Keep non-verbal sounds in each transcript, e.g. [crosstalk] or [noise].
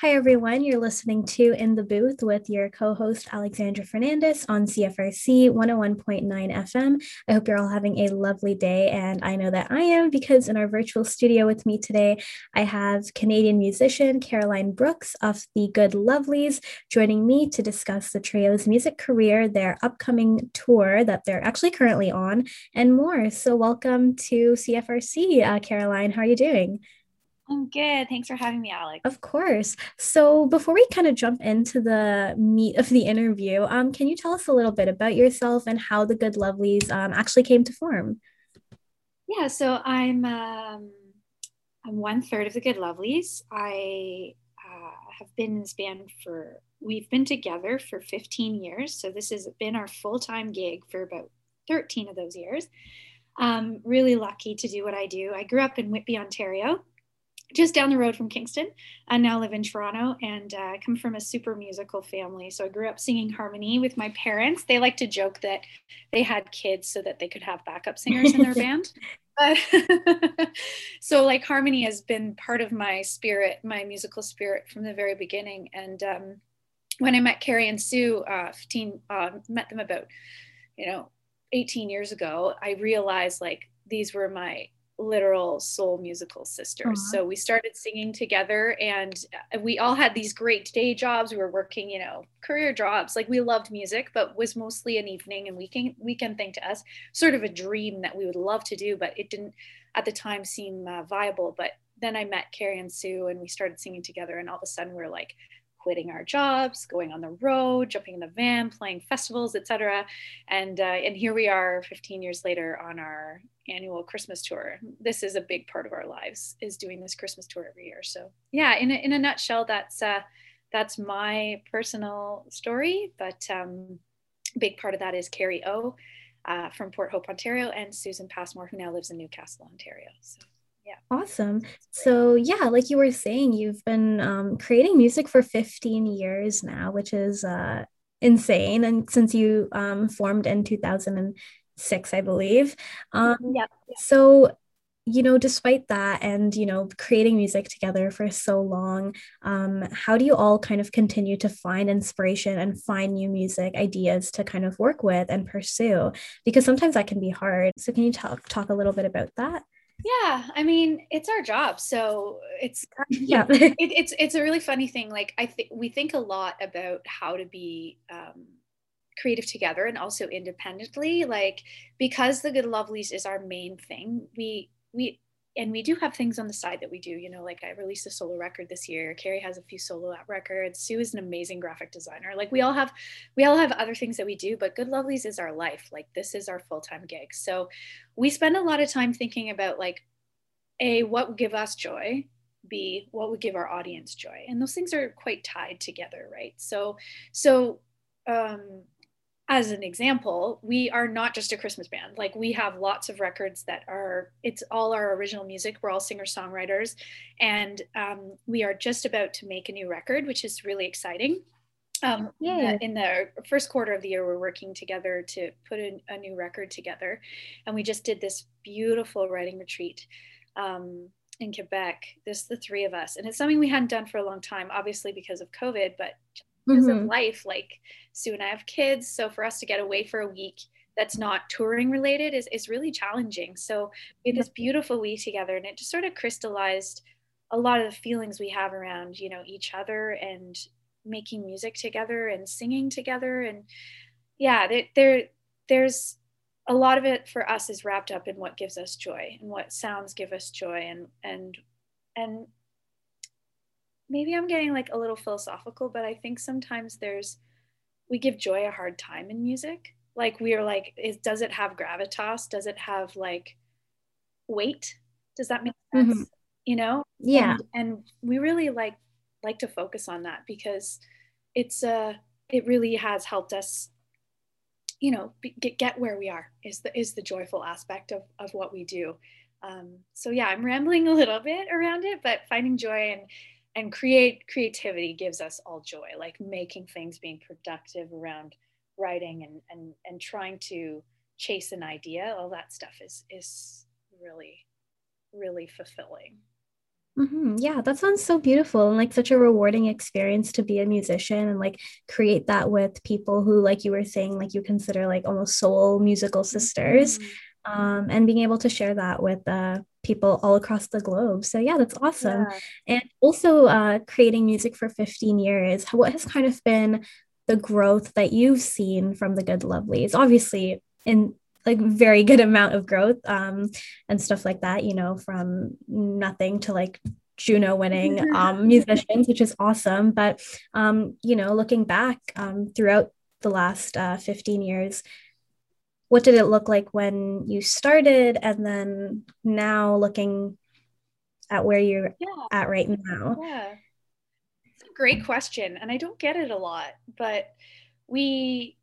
Hi, everyone. You're listening to In the Booth with your co host, Alexandra Fernandez on CFRC 101.9 FM. I hope you're all having a lovely day, and I know that I am because in our virtual studio with me today, I have Canadian musician Caroline Brooks of the Good Lovelies joining me to discuss the trio's music career, their upcoming tour that they're actually currently on, and more. So, welcome to CFRC, uh, Caroline. How are you doing? I'm good. Thanks for having me, Alex. Of course. So before we kind of jump into the meat of the interview, um, can you tell us a little bit about yourself and how the Good Lovelies um, actually came to form? Yeah, so I'm um, I'm one third of the Good Lovelies. I uh, have been in this band for we've been together for 15 years, so this has been our full time gig for about 13 of those years. Um, really lucky to do what I do. I grew up in Whitby, Ontario, just down the road from Kingston. I now live in Toronto and uh, I come from a super musical family. So I grew up singing harmony with my parents. They like to joke that they had kids so that they could have backup singers in their [laughs] band. [laughs] So like harmony has been part of my spirit, my musical spirit from the very beginning. And um, when I met Kerri and Sue, uh, 15, uh, met them about, you know, 18 years ago, I realized like these were my literal soul musical sisters. Uh-huh. So we started singing together and we all had these great day jobs. We were working, you know, career jobs. Like we loved music, but was mostly an evening and weekend weekend thing to us. Sort of a dream that we would love to do, but it didn't at the time seem uh, viable. But then I met Kerri and Sue and we started singing together and all of a sudden we we're like quitting our jobs, going on the road, jumping in the van, playing festivals, etc. And uh, and here we are, 15 years later, on our annual Christmas tour. This is a big part of our lives is doing this Christmas tour every year. So yeah, in a, in a nutshell, that's uh, that's my personal story. But um, big part of that is Kerri Ough uh, from Port Hope, Ontario, and Susan Passmore, who now lives in Newcastle, Ontario. So yeah awesome. So yeah like you were saying you've been um, creating music for 15 years now which is uh, insane and since you um, formed in 2006 i believe. Um, yeah. so you know despite that and you know creating music together for so long um, how do you all kind of continue to find inspiration and find new music ideas to kind of work with and pursue? Because sometimes that can be hard. So can you talk talk a little bit about that yeah i mean it's our job so it's yeah. [laughs] [laughs] It, it's it's a really funny thing like i think we think a lot about how to be um, creative together and also independently like because the good lovelies is our main thing we we and we do have things on the side that we do you know like i released a solo record this year. Kerri has a few solo records. Sue is an amazing graphic designer. Like we all have we all have other things that we do but good lovelies is our life. Like this is our full-time gig. So we spend a lot of time thinking about like a what would give us joy b what would give our audience joy? And those things are quite tied together right? So so um as an example, we are not just a Christmas band. Like we have lots of records that are, it's all our original music. We're all singer songwriters. And um, we are just about to make a new record, which is really exciting. Um, yeah. In the first quarter of the year, we're working together to put a, a new record together. And we just did this beautiful writing retreat. Um, in Quebec, this the three of us, and it's something we hadn't done for a long time, obviously because of COVID, but because mm-hmm. of life. Like Sue and I have kids, so for us to get away for a week that's not touring related is, is really challenging. So we had this beautiful week together and it just sort of crystallized a lot of the feelings we have around, you know, each other and making music together and singing together. And yeah, there, there there's a lot of it for us is wrapped up in what gives us joy and what sounds give us joy and and and maybe I'm getting like a little philosophical, but I think sometimes there's we give joy a hard time in music. Like we are like, is does it have gravitas? Does it have like weight? Does that make sense? Mm-hmm. You know? Yeah. And, and, we really like like to focus on that because it's uh it really has helped us you know be, get, get where we are is the is the joyful aspect of of what we do um so yeah i'm rambling a little bit around it but finding joy and and create creativity gives us all joy like making things being productive around writing and and and trying to chase an idea all that stuff is is really really fulfilling Mm-hmm. Yeah, that sounds so beautiful and like such a rewarding experience to be a musician and like create that with people who, like you were saying, like you consider like almost soul musical sisters, mm-hmm. um, and being able to share that with uh, people all across the globe. So yeah, that's awesome. Yeah. And also uh, creating music for 15 years. What has kind of been the growth that you've seen from the Good Lovelies? Obviously, in like very good [laughs] amount of growth um, and stuff like that, you know, from nothing to like Juno winning [laughs] um, musicians, which is awesome. But, um, you know, looking back um, throughout the last uh, 15 years, what did it look like when you started? And then now looking at where you're yeah. at right now? Yeah. It's a great question. And I don't get it a lot, but we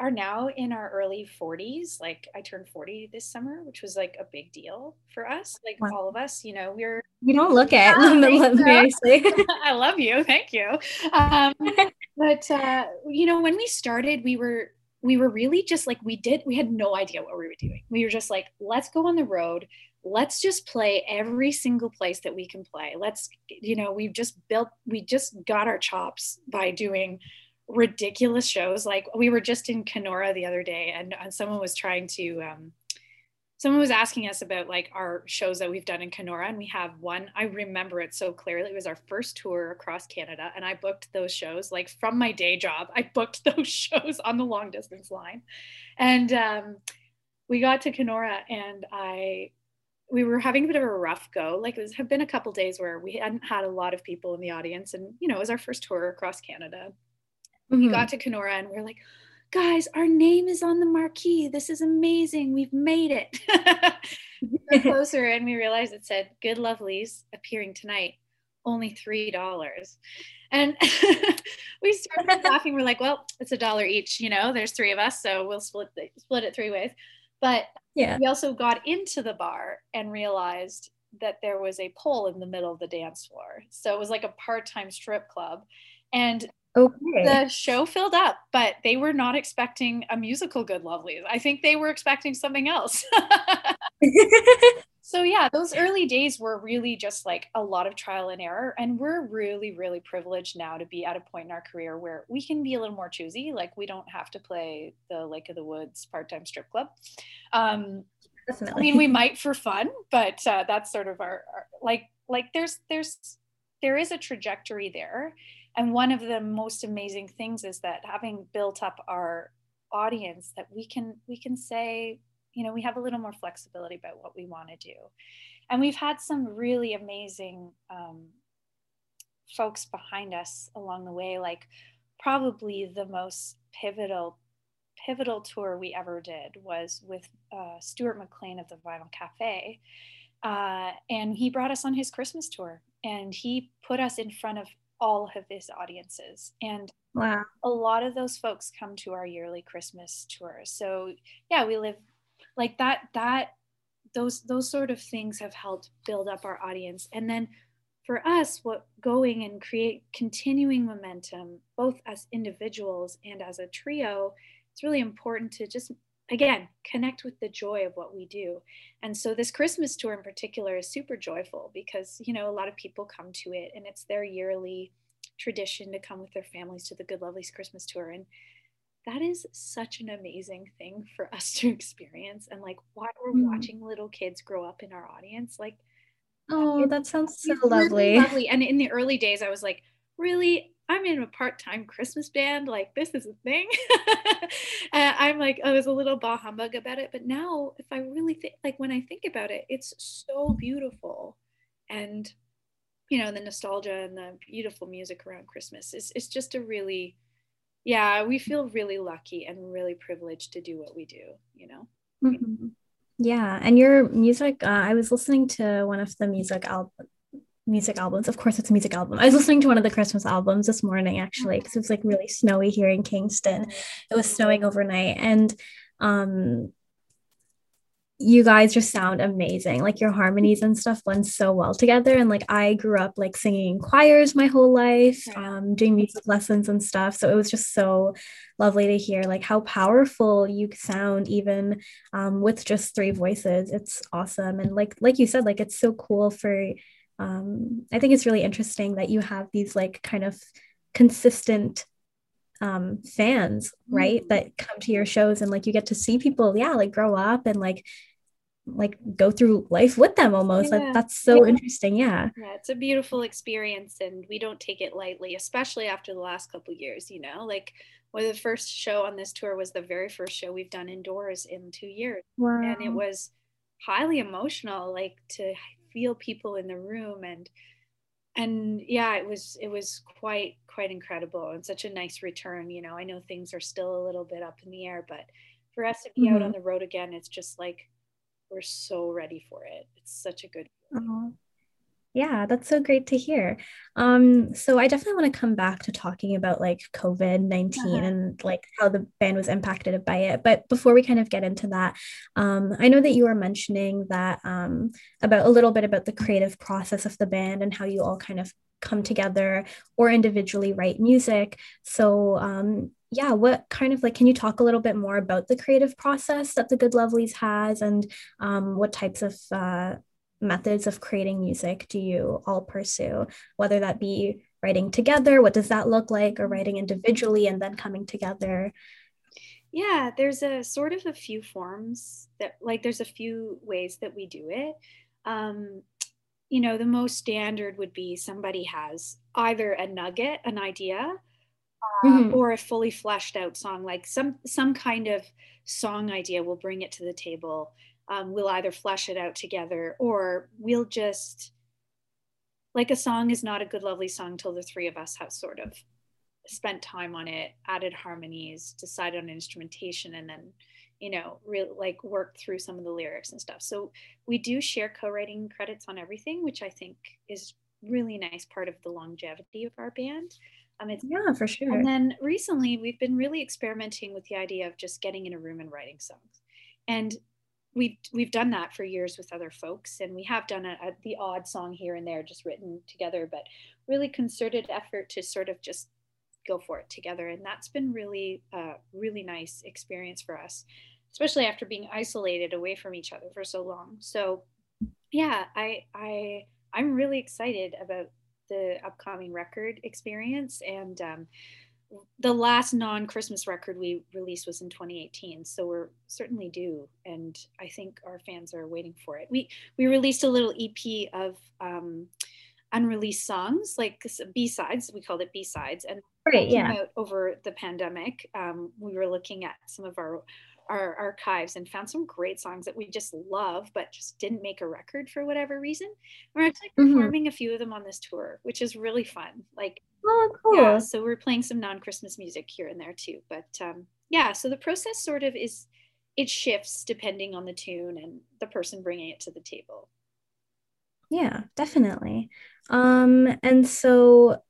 are now in our early 40s. Like I turned 40 this summer, which was like a big deal for us. Like wow. all of us, you know, we're we don't look at it. [laughs] [laughs] I love you. Thank you. Um, [laughs] but uh, you know, when we started, we were we were really just like we did we had no idea what we were doing. We were just like, let's go on the road. Let's just play every single place that we can play. Let's, you know, we've just built, we just got our chops by doing ridiculous shows. Like we were just in Kenora the other day, and, and someone was trying to. Um, someone was asking us about like our shows that we've done in Kenora, and we have one. I remember it so clearly. It was our first tour across Canada, and I booked those shows like from my day job. I booked [laughs] those shows on the long distance line, and um, we got to Kenora, and I we were having a bit of a rough go. Like it have been a couple days where we hadn't had a lot of people in the audience, and you know it was our first tour across Canada. Mm-hmm. We got to Kenora and we are like, guys, our name is on the marquee. This is amazing. We've made it. [laughs] we [laughs] closer and we realized it said Good Lovelies appearing tonight, only three dollars. And [laughs] we started laughing. We're like, well, it's a dollar each, you know, there's three of us, so we'll split the, split it three ways. But yeah, we also got into the bar and realized that there was a pole in the middle of the dance floor. So it was like a part-time strip club. And Okay. The show filled up, but they were not expecting a musical Good Lovelies. I think they were expecting something else. [laughs] [laughs] so yeah, those early days were really just like a lot of trial and error. And we're really, really privileged now to be at a point in our career where we can be a little more choosy. Like we don't have to play the Lake of the Woods part-time strip club. Um, Definitely. I mean, we [laughs] might for fun, but uh, that's sort of our, our like like there's there's there is a trajectory there and one of the most amazing things is that having built up our audience that we can we can say you know we have a little more flexibility about what we want to do. And we've had some really amazing um, folks behind us along the way like probably the most pivotal pivotal tour we ever did was with uh, stuart mclean of the vinyl cafe. Uh, and he brought us on his christmas tour and he put us in front of all of his audiences. And wow. a lot of those folks come to our yearly Christmas tours. So yeah, we live like that, that, those, those sort of things have helped build up our audience. And then for us, what going and create continuing momentum, both as individuals and as a trio, it's really important to just again connect with the joy of what we do. And so this christmas tour in particular is super joyful because you know a lot of people come to it and it's their yearly tradition to come with their families to the good lovelies christmas tour. And that is such an amazing thing for us to [laughs] experience. And like while we're mm. watching little kids grow up in our audience like oh that sounds so lovely. lovely. And in the early days i was like really I'm in a part-time Christmas band. Like this is a thing. and [laughs] I'm like, I was a little bah humbug about it. But now if I really think like when I think about it, it's so beautiful. And you know, the nostalgia and the beautiful music around Christmas is it's just a really yeah, we feel really lucky and really privileged to do what we do, you know. Mm-hmm. Yeah, and your music. Uh, I was listening to one of the music album, music albums. Of course, it's a music album. I was listening to one of the Christmas albums this morning actually because it was like really snowy here in Kingston. It was snowing overnight, and um, you guys just sound amazing. Like your harmonies and stuff blend so well together. And like I grew up like singing choirs my whole life, um, doing music lessons and stuff. So it was just so lovely to hear like how powerful you sound even um, with just three voices. It's awesome. And like like you said, like it's so cool for um, I think it's really interesting that you have these like kind of consistent um, fans, right? Mm-hmm. That come to your shows and like you get to see people, yeah, like grow up and like like go through life with them almost. Yeah. Like that's so yeah. interesting. Yeah. Yeah, it's a beautiful experience and we don't take it lightly, especially after the last couple years, you know. Like well, the first show on this tour was the very first show we've done indoors in two years. Wow. And it was highly emotional, like to feel people in the room and and yeah, it was it was quite quite incredible and such a nice return. You know, I know things are still a little bit up in the air, but for us to be mm-hmm. out on the road again, it's just like we're so ready for it. It's such a good. Yeah, that's so great to hear. Um, so I definitely want to come back to talking about like COVID 19 uh-huh. and like how the band was impacted by it. But before we kind of get into that, um, I know that you were mentioning that um, about a little bit about the creative process of the band and how you all kind of come together or individually write music. So um, yeah, what kind of like can you talk a little bit more about the creative process that the Good Lovelies has and um, what types of uh, methods of creating music do you all pursue, whether that be writing together, what does that look like, or writing individually and then coming together? Yeah, there's a sort of a few forms that, like, there's a few ways that we do it. Um, you know, the most standard would be somebody has either a nugget, an idea, uh, mm-hmm. or a fully fleshed out song, like some some kind of song idea. We'll bring it to the table um, we'll either flesh it out together or we'll just like a song is not a good lovely song till the three of us have sort of spent time on it added harmonies decided on instrumentation and then you know real like work through some of the lyrics and stuff. So we do share co-writing credits on everything which i think is really nice part of the longevity of our band. Um, it's, yeah for sure. And then recently we've been really experimenting with the idea of just getting in a room and writing songs. And we've we've done that for years with other folks and we have done a, a, the odd song here and there just written together but really concerted effort to sort of just go for it together and that's been really a really nice experience for us especially after being isolated away from each other for so long. So yeah i i i'm really excited about the upcoming record experience and um, the last non-christmas record we released was in 2018 so we're certainly due and i think our fans are waiting for it we we released a little ep of um, unreleased songs like b-sides we called it b-sides and right, yeah. over the pandemic um, we were looking at some of our our archives and found some great songs that we just love but just didn't make a record for whatever reason we're actually mm-hmm. performing mm-hmm. a few of them on this tour which is really fun like Oh, cool. Yeah, so we're playing some non-Christmas music here and there too. But um, yeah, so the process sort of is it shifts depending on the tune and the person bringing it to the table. Yeah, definitely. Um, and so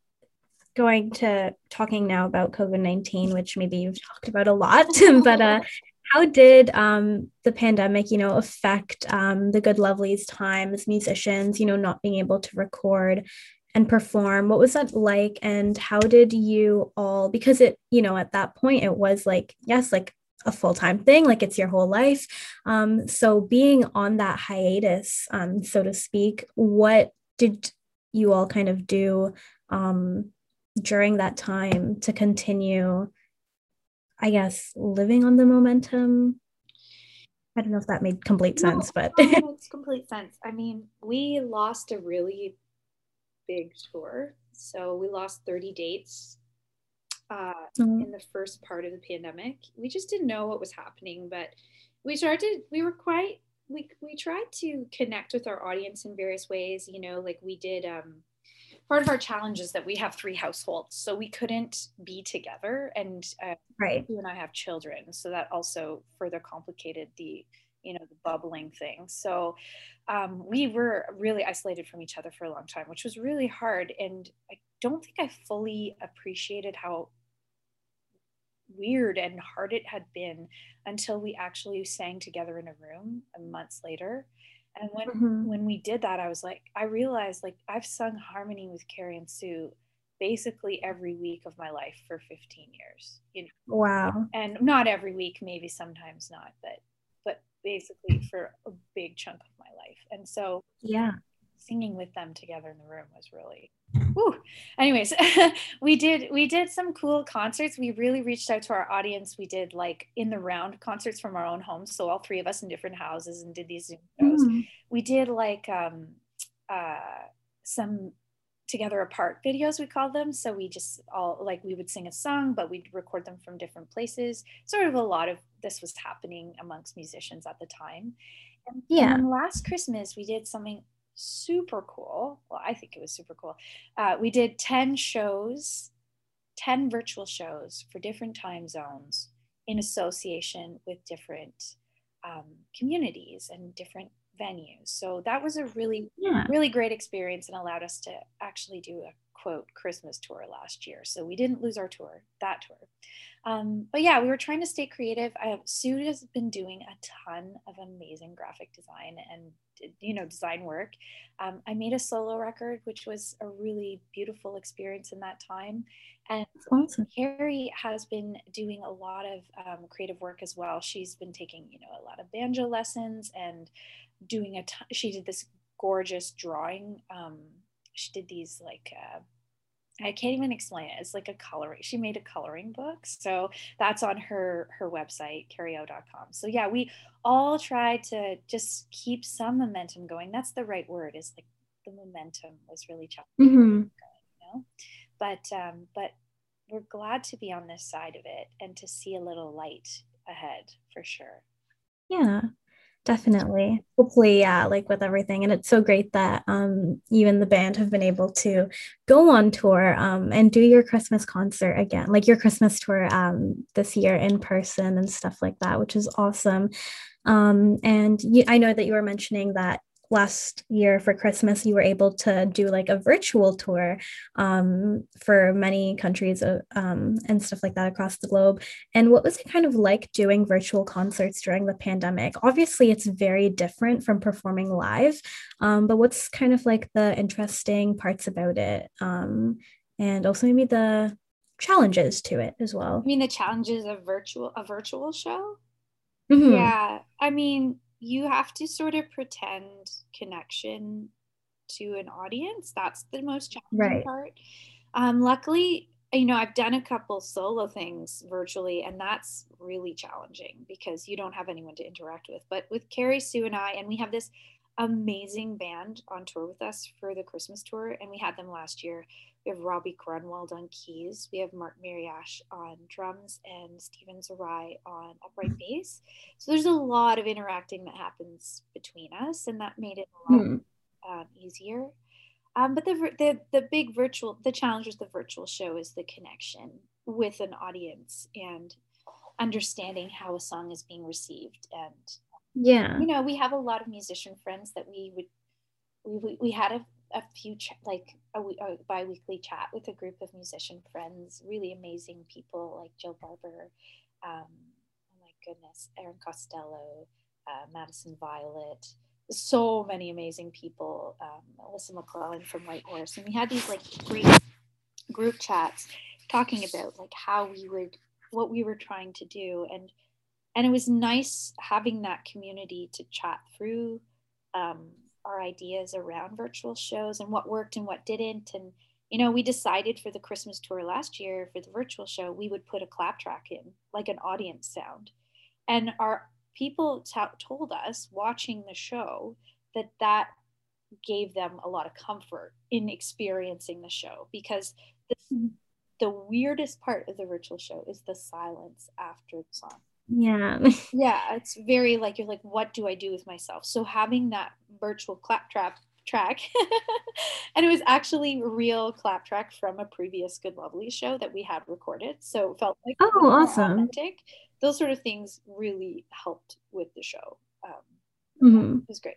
going to talking now about COVID-19, which maybe you've talked about a lot, [laughs] but uh, how did um, the pandemic, you know, affect um, the Good Lovelies time as musicians, you know, not being able to record and perform what was that like? And how did you all because it you know at that point it was like yes like a full-time thing like it's your whole life. Um so being on that hiatus um so to speak what did you all kind of do um during that time to continue i guess living on the momentum? I don't know if that made complete sense, no, but it [laughs] makes complete sense. I mean, we lost a really big tour. So we lost 30 dates uh, mm-hmm. in the first part of the pandemic. We just didn't know what was happening, but we started, we were quite, we, we tried to connect with our audience in various ways. You know, like we did, um, part of our challenge is that we have three households. So we couldn't be together. And uh, right. you and I have children. So that also further complicated the, you know the bubbling thing. So um, we were really isolated from each other for a long time which was really hard and i don't think i fully appreciated how weird and hard it had been until we actually sang together in a room months later. And when mm-hmm. when we did that i was like i realized like i've sung harmony with kerri and sue basically every week of my life for 15 years you know? Wow. And not every week maybe sometimes not but basically for a big chunk of my life. And so, yeah. singing with them together in the room was really Woo. anyways [laughs] we did we did some cool concerts we really reached out to our audience we did like in the round concerts from our own homes so all three of us in different houses and did these Zoom shows mm. we did like um uh some together apart videos we call them. So we just all like we would sing a song but we'd record them from different places. Sort of a lot of this was happening amongst musicians at the time. And, yeah. and last christmas we did something super cool. Well i think it was super cool. Uh, we did 10 shows 10 virtual shows for different time zones in association with different um, communities and different venues. So that was a really, yeah. really great experience and allowed us to actually do a quote Christmas tour last year. So we didn't lose our tour, that tour. Um, but yeah, we were trying to stay creative. I, Sue has been doing a ton of amazing graphic design and you know design work. Um, I made a solo record, which was a really beautiful experience in that time. And awesome. Kerri has been doing a lot of um, creative work as well. She's been taking you know a lot of banjo lessons and doing a. T- she did this gorgeous drawing. Um, she did these like uh, I can't even explain it. It's like a coloring. She made a coloring book, so that's on her her website carrieout.com. So yeah, we all try to just keep some momentum going. That's the right word. Is like the momentum was really challenging, mm-hmm. you know. But um, but we're glad to be on this side of it and to see a little light ahead for sure. Yeah, definitely. Hopefully yeah like with everything. And it's so great that um you and the band have been able to go on tour um and do your christmas concert again like your christmas tour um this year in person and stuff like that which is awesome. Um and you, i know that you were mentioning that last year for Christmas, you were able to do like a virtual tour um, for many countries uh, um, and stuff like that across the globe. And what was it kind of like doing virtual concerts during the pandemic? Obviously, it's very different from performing live, um, but what's kind of like the interesting parts about it? Um, and also maybe the challenges to it as well. I mean, the challenges of virtual a virtual show. Mm-hmm. Yeah, I mean, you have to sort of pretend connection to an audience. That's the most challenging right. part. Um, luckily, you know, I've done a couple solo things virtually, and that's really challenging because you don't have anyone to interact with. But with Kerri, Sue, and I, and we have this amazing band on tour with us for the Christmas tour, and we had them last year. We have Robbie Grunwald on keys. We have Mark Mariash on drums and Steven Zsirai on upright bass. So there's a lot of interacting that happens between us, and that made it a lot mm. um, easier. Um, but the, the the big virtual the challenge with the virtual show is the connection with an audience and understanding how a song is being received and yeah. You know we have a lot of musician friends that we would we, we we had a, a few ch- like a, a bi-weekly chat with a group of musician friends really amazing people like jill barber um, oh my goodness erin costelo uh, madison violet so many amazing people um, melissa mcclelland from whitehorse. And we had these like great group chats talking about like how we would what we were trying to do. And and it was nice having that community to chat through um, our ideas around virtual shows and what worked and what didn't. And you know we decided for the christmas tour last year for the virtual show we would put a clap track in like an audience sound. And our people t- told us watching the show that that gave them a lot of comfort in experiencing the show because the, mm-hmm. the weirdest part of the virtual show is the silence after the song yeah. [laughs] Yeah it's very like you're like what do i do with myself? So having that virtual claptrap track [laughs] and it was actually real clap track from a previous good lovely show that we had recorded so it felt like oh awesome. authentic. those sort of things really helped with the show um, mm-hmm. it was great.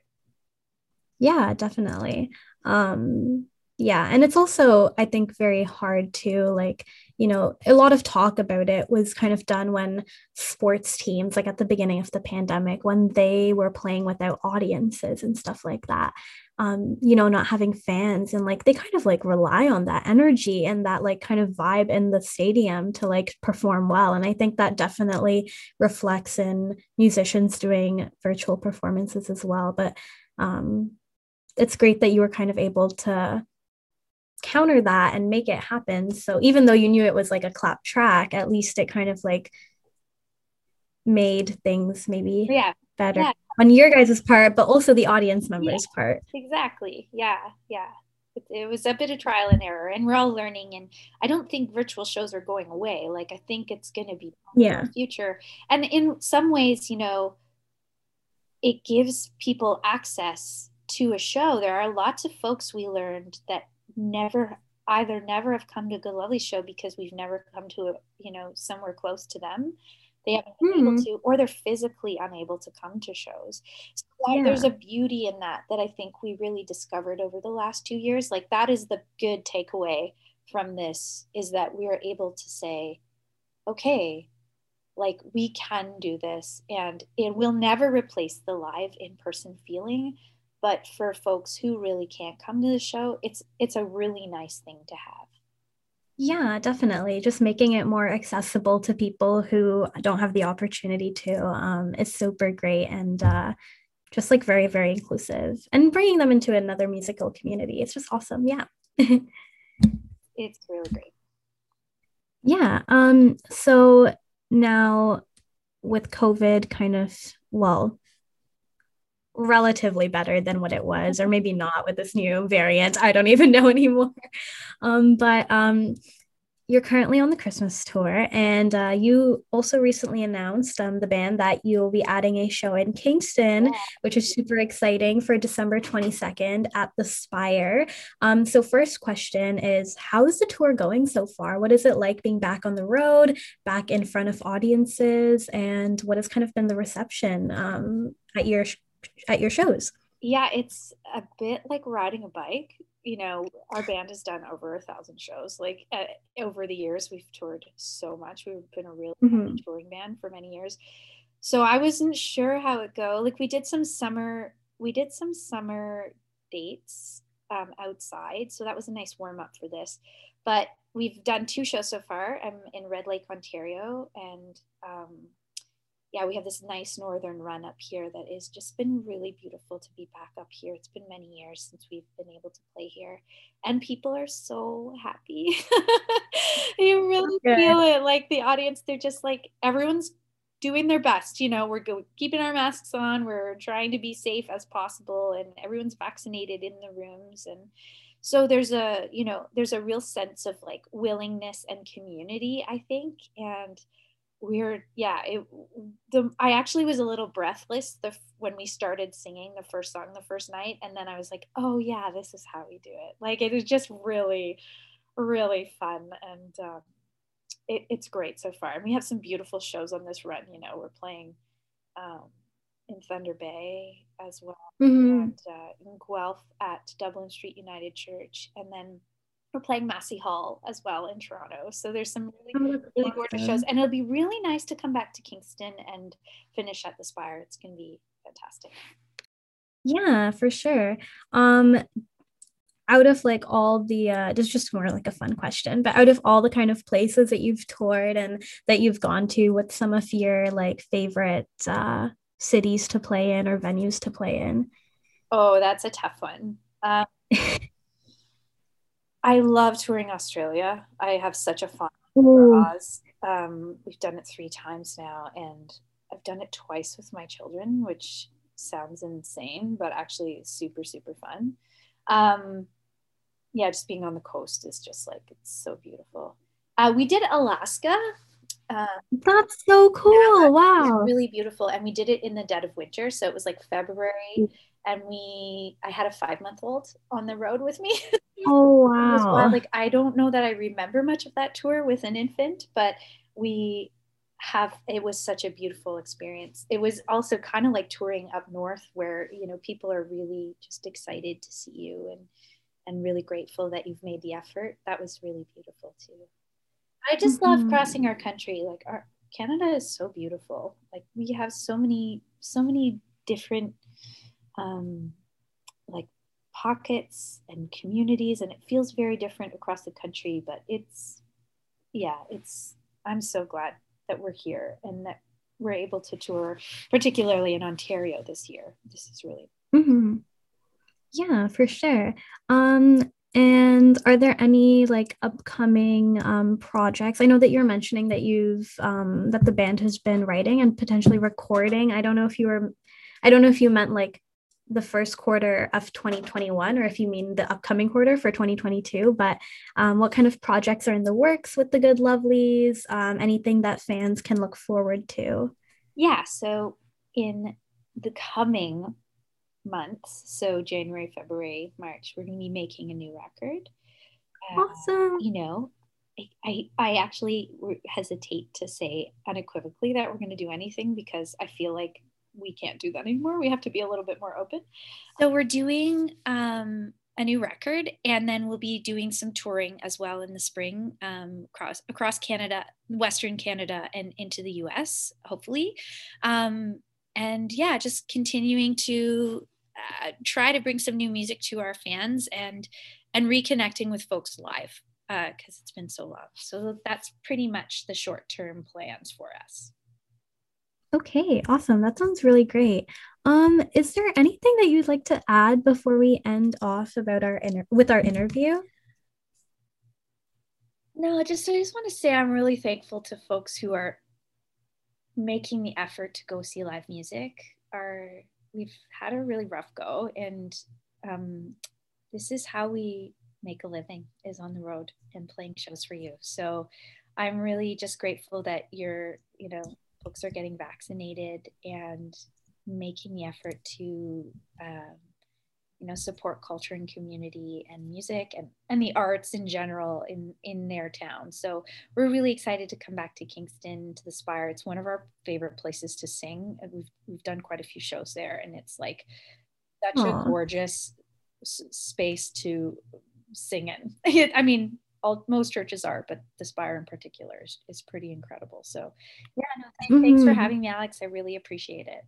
Yeah definitely. Um yeah and it's also i think very hard to like you know a lot of talk about it was kind of done when sports teams like at the beginning of the pandemic when they were playing without audiences and stuff like that um you know not having fans and like they kind of like rely on that energy and that like kind of vibe in the stadium to like perform well and i think that definitely reflects in musicians doing virtual performances as well but um it's great that you were kind of able to counter that and make it happen. So even though you knew it was like a clap track, at least it kind of like made things maybe yeah. better yeah. on your guys' part, but also the audience members' yeah, part. Exactly. Yeah. Yeah. It, it, was a bit of trial and error, and we're all learning. And I don't think virtual shows are going away. Like I think it's going to be yeah future. And in some ways, you know, it gives people access to a show. There are lots of folks we learned that never either never have come to a Good Lovely show because we've never come to a you know somewhere close to them they haven't been able hmm. to or they're physically unable to come to shows so yeah. there's a beauty in that that i think we really discovered over the last two years like that is the good takeaway from this is that we are able to say okay like we can do this and it will never replace the live in-person feeling but for folks who really can't come to the show it's it's a really nice thing to have yeah, definitely. Just making it more accessible to people who don't have the opportunity to um, is super great and uh, just like very, very inclusive and bringing them into another musical community. It's just awesome. Yeah. [laughs] it's really great. Yeah. Um, so now with COVID kind of, well, relatively better than what it was, or maybe not with this new variant. I don't even [laughs] know anymore. Um, but um, you're currently on the Christmas tour, and uh, you also recently announced um, the band that you'll be adding a show in Kingston, yeah. which is super exciting for December 22nd at the Spire. Um, so, first question is How is the tour going so far? What is it like being back on the road, back in front of audiences, and what has kind of been the reception um, at your at your shows? Yeah, it's a bit like riding a bike. You know, our band has done over a thousand shows. Like uh, over the years, we've toured so much. We've been a real mm-hmm. touring band for many years. So I wasn't sure how it go. Like we did some summer, we did some summer dates um, outside. So that was a nice warm up for this. But we've done two shows so far. I'm in Red Lake, Ontario, and um, yeah, we have this nice northern run up here that has just been really beautiful to be back up here. It's been many years since we've been able to play here, and people are so happy. [laughs] you really feel it. Like the audience, they're just like everyone's doing their best. You know, we're go- keeping our masks on, we're trying to be safe as possible, and everyone's vaccinated in the rooms and so there's a you know there's a real sense of like willingness and community i think and weird yeah it the i actually was a little breathless the when we started singing the first song the first night and then i was like oh yeah this is how we do it like it was just really really fun and um, it, it's great so far and we have some beautiful shows on this run you know we're playing um, in thunder bay as well mm-hmm. and uh, in guelph at dublin street united church and then we're playing Massey Hall as well in Toronto. So there's some really, really gorgeous shows. And it'll be really nice to come back to Kingston and finish at the Spire. It's going to be fantastic. Yeah, for sure. Um, out of like all the uh this is just more like a fun question but out of all the kind of places that you've toured and that you've gone to what's some of your like favorite uh cities to play in or venues to play in oh that's a tough one um, [laughs] I love touring Australia. I have such a fun Oz. Um, we've done it three times now, and I've done it twice with my children, which sounds insane, but actually super, super fun. Um, yeah, just being on the coast is just like it's so beautiful. Uh, we did Alaska. Uh, That's so cool! Yeah, wow, really beautiful, and we did it in the dead of winter, so it was like February, mm. and we I had a five month old on the road with me. [laughs] Oh [laughs] wow! Like I don't know that I remember much of that tour with an infant, but we have it was such a beautiful experience. It was also kind of like touring up north where, you know, people are really just excited to see you and and really grateful that you've made the effort. That was really beautiful too. I just mm-hmm. love crossing our country. Like our Canada is so beautiful. Like we have so many so many different um pockets and communities and it feels very different across the country but it's yeah it's i'm so glad that we're here and that we're able to tour particularly in ontario this year this is really mm-hmm. Yeah, for sure. Um, and are there any like upcoming um, projects? I know that you're mentioning that you've um, that the band has been writing and potentially recording. I don't know if you were, I don't know if you meant like the first quarter of 2021 or if you mean the upcoming quarter for 2022. But um, what kind of projects are in the works with the Good Lovelies? Um, anything that fans can look forward to? Yeah. So in the coming months. So January, February, March, we're going to be making a new record. Uh, awesome. you know, I, I actually hesitate to say unequivocally that we're going to do anything because I feel like we can't do that anymore. We have to be a little bit more open. So we're doing um, a new record, and then we'll be doing some touring as well in the spring um, across across Canada, Western Canada, and into the U.S. Hopefully, um, and yeah, just continuing to uh, try to bring some new music to our fans and and reconnecting with folks live because uh, it's been so long. So that's pretty much the short term plans for us. Okay, awesome. That sounds really great. Um, is there anything that you'd like to add before we end off about our inter- with our interview? No, just I just want to say I'm really thankful to folks who are making the effort to go see live music. Are we've had a really rough go and um, this is how we make a living is on the road and playing shows for you so i'm really just grateful that you're you know folks are getting vaccinated and making the effort to um, you know support culture and community and music and, and the arts in general in in their town. So we're really excited to come back to kingston to the spire. It's one of our favorite places to sing. We've, we've done quite a few shows there. And it's like such Aww. a gorgeous s- space to sing in. [laughs] I mean all, most churches are, but the Spire in particular is, is pretty incredible. So, yeah, no, mm-hmm. thanks for mm-hmm. having me, Alex. I really appreciate it.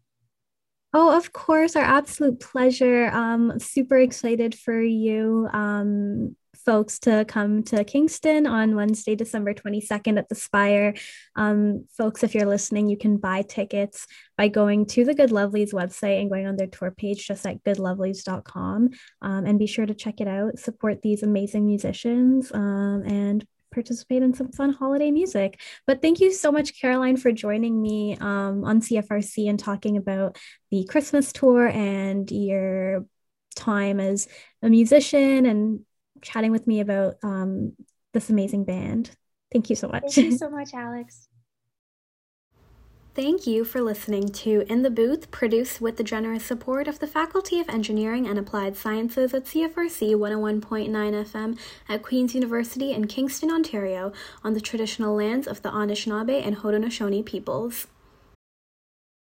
Oh, of course, our absolute pleasure. Um, super excited for you um, folks to come to Kingston on Wednesday, December 22nd at the Spire. Um, folks, if you're listening, you can buy tickets by going to the Good Lovelies website and going on their tour page just at goodlovelies.com. Um, and be sure to check it out, support these amazing musicians, um, and participate in some fun holiday music. But thank you so much, Caroline, for joining me um, on CFRC and talking about the Christmas tour and your time as a musician and chatting with me about um, this amazing band. Thank you so much. Thank you so much, Alex. Thank you for listening to In the Booth, produced with the generous support of the Faculty of Engineering and Applied Sciences at CFRC 101.9 FM at Queen's University in Kingston, Ontario, on the traditional lands of the Anishinaabe and Haudenosaunee peoples.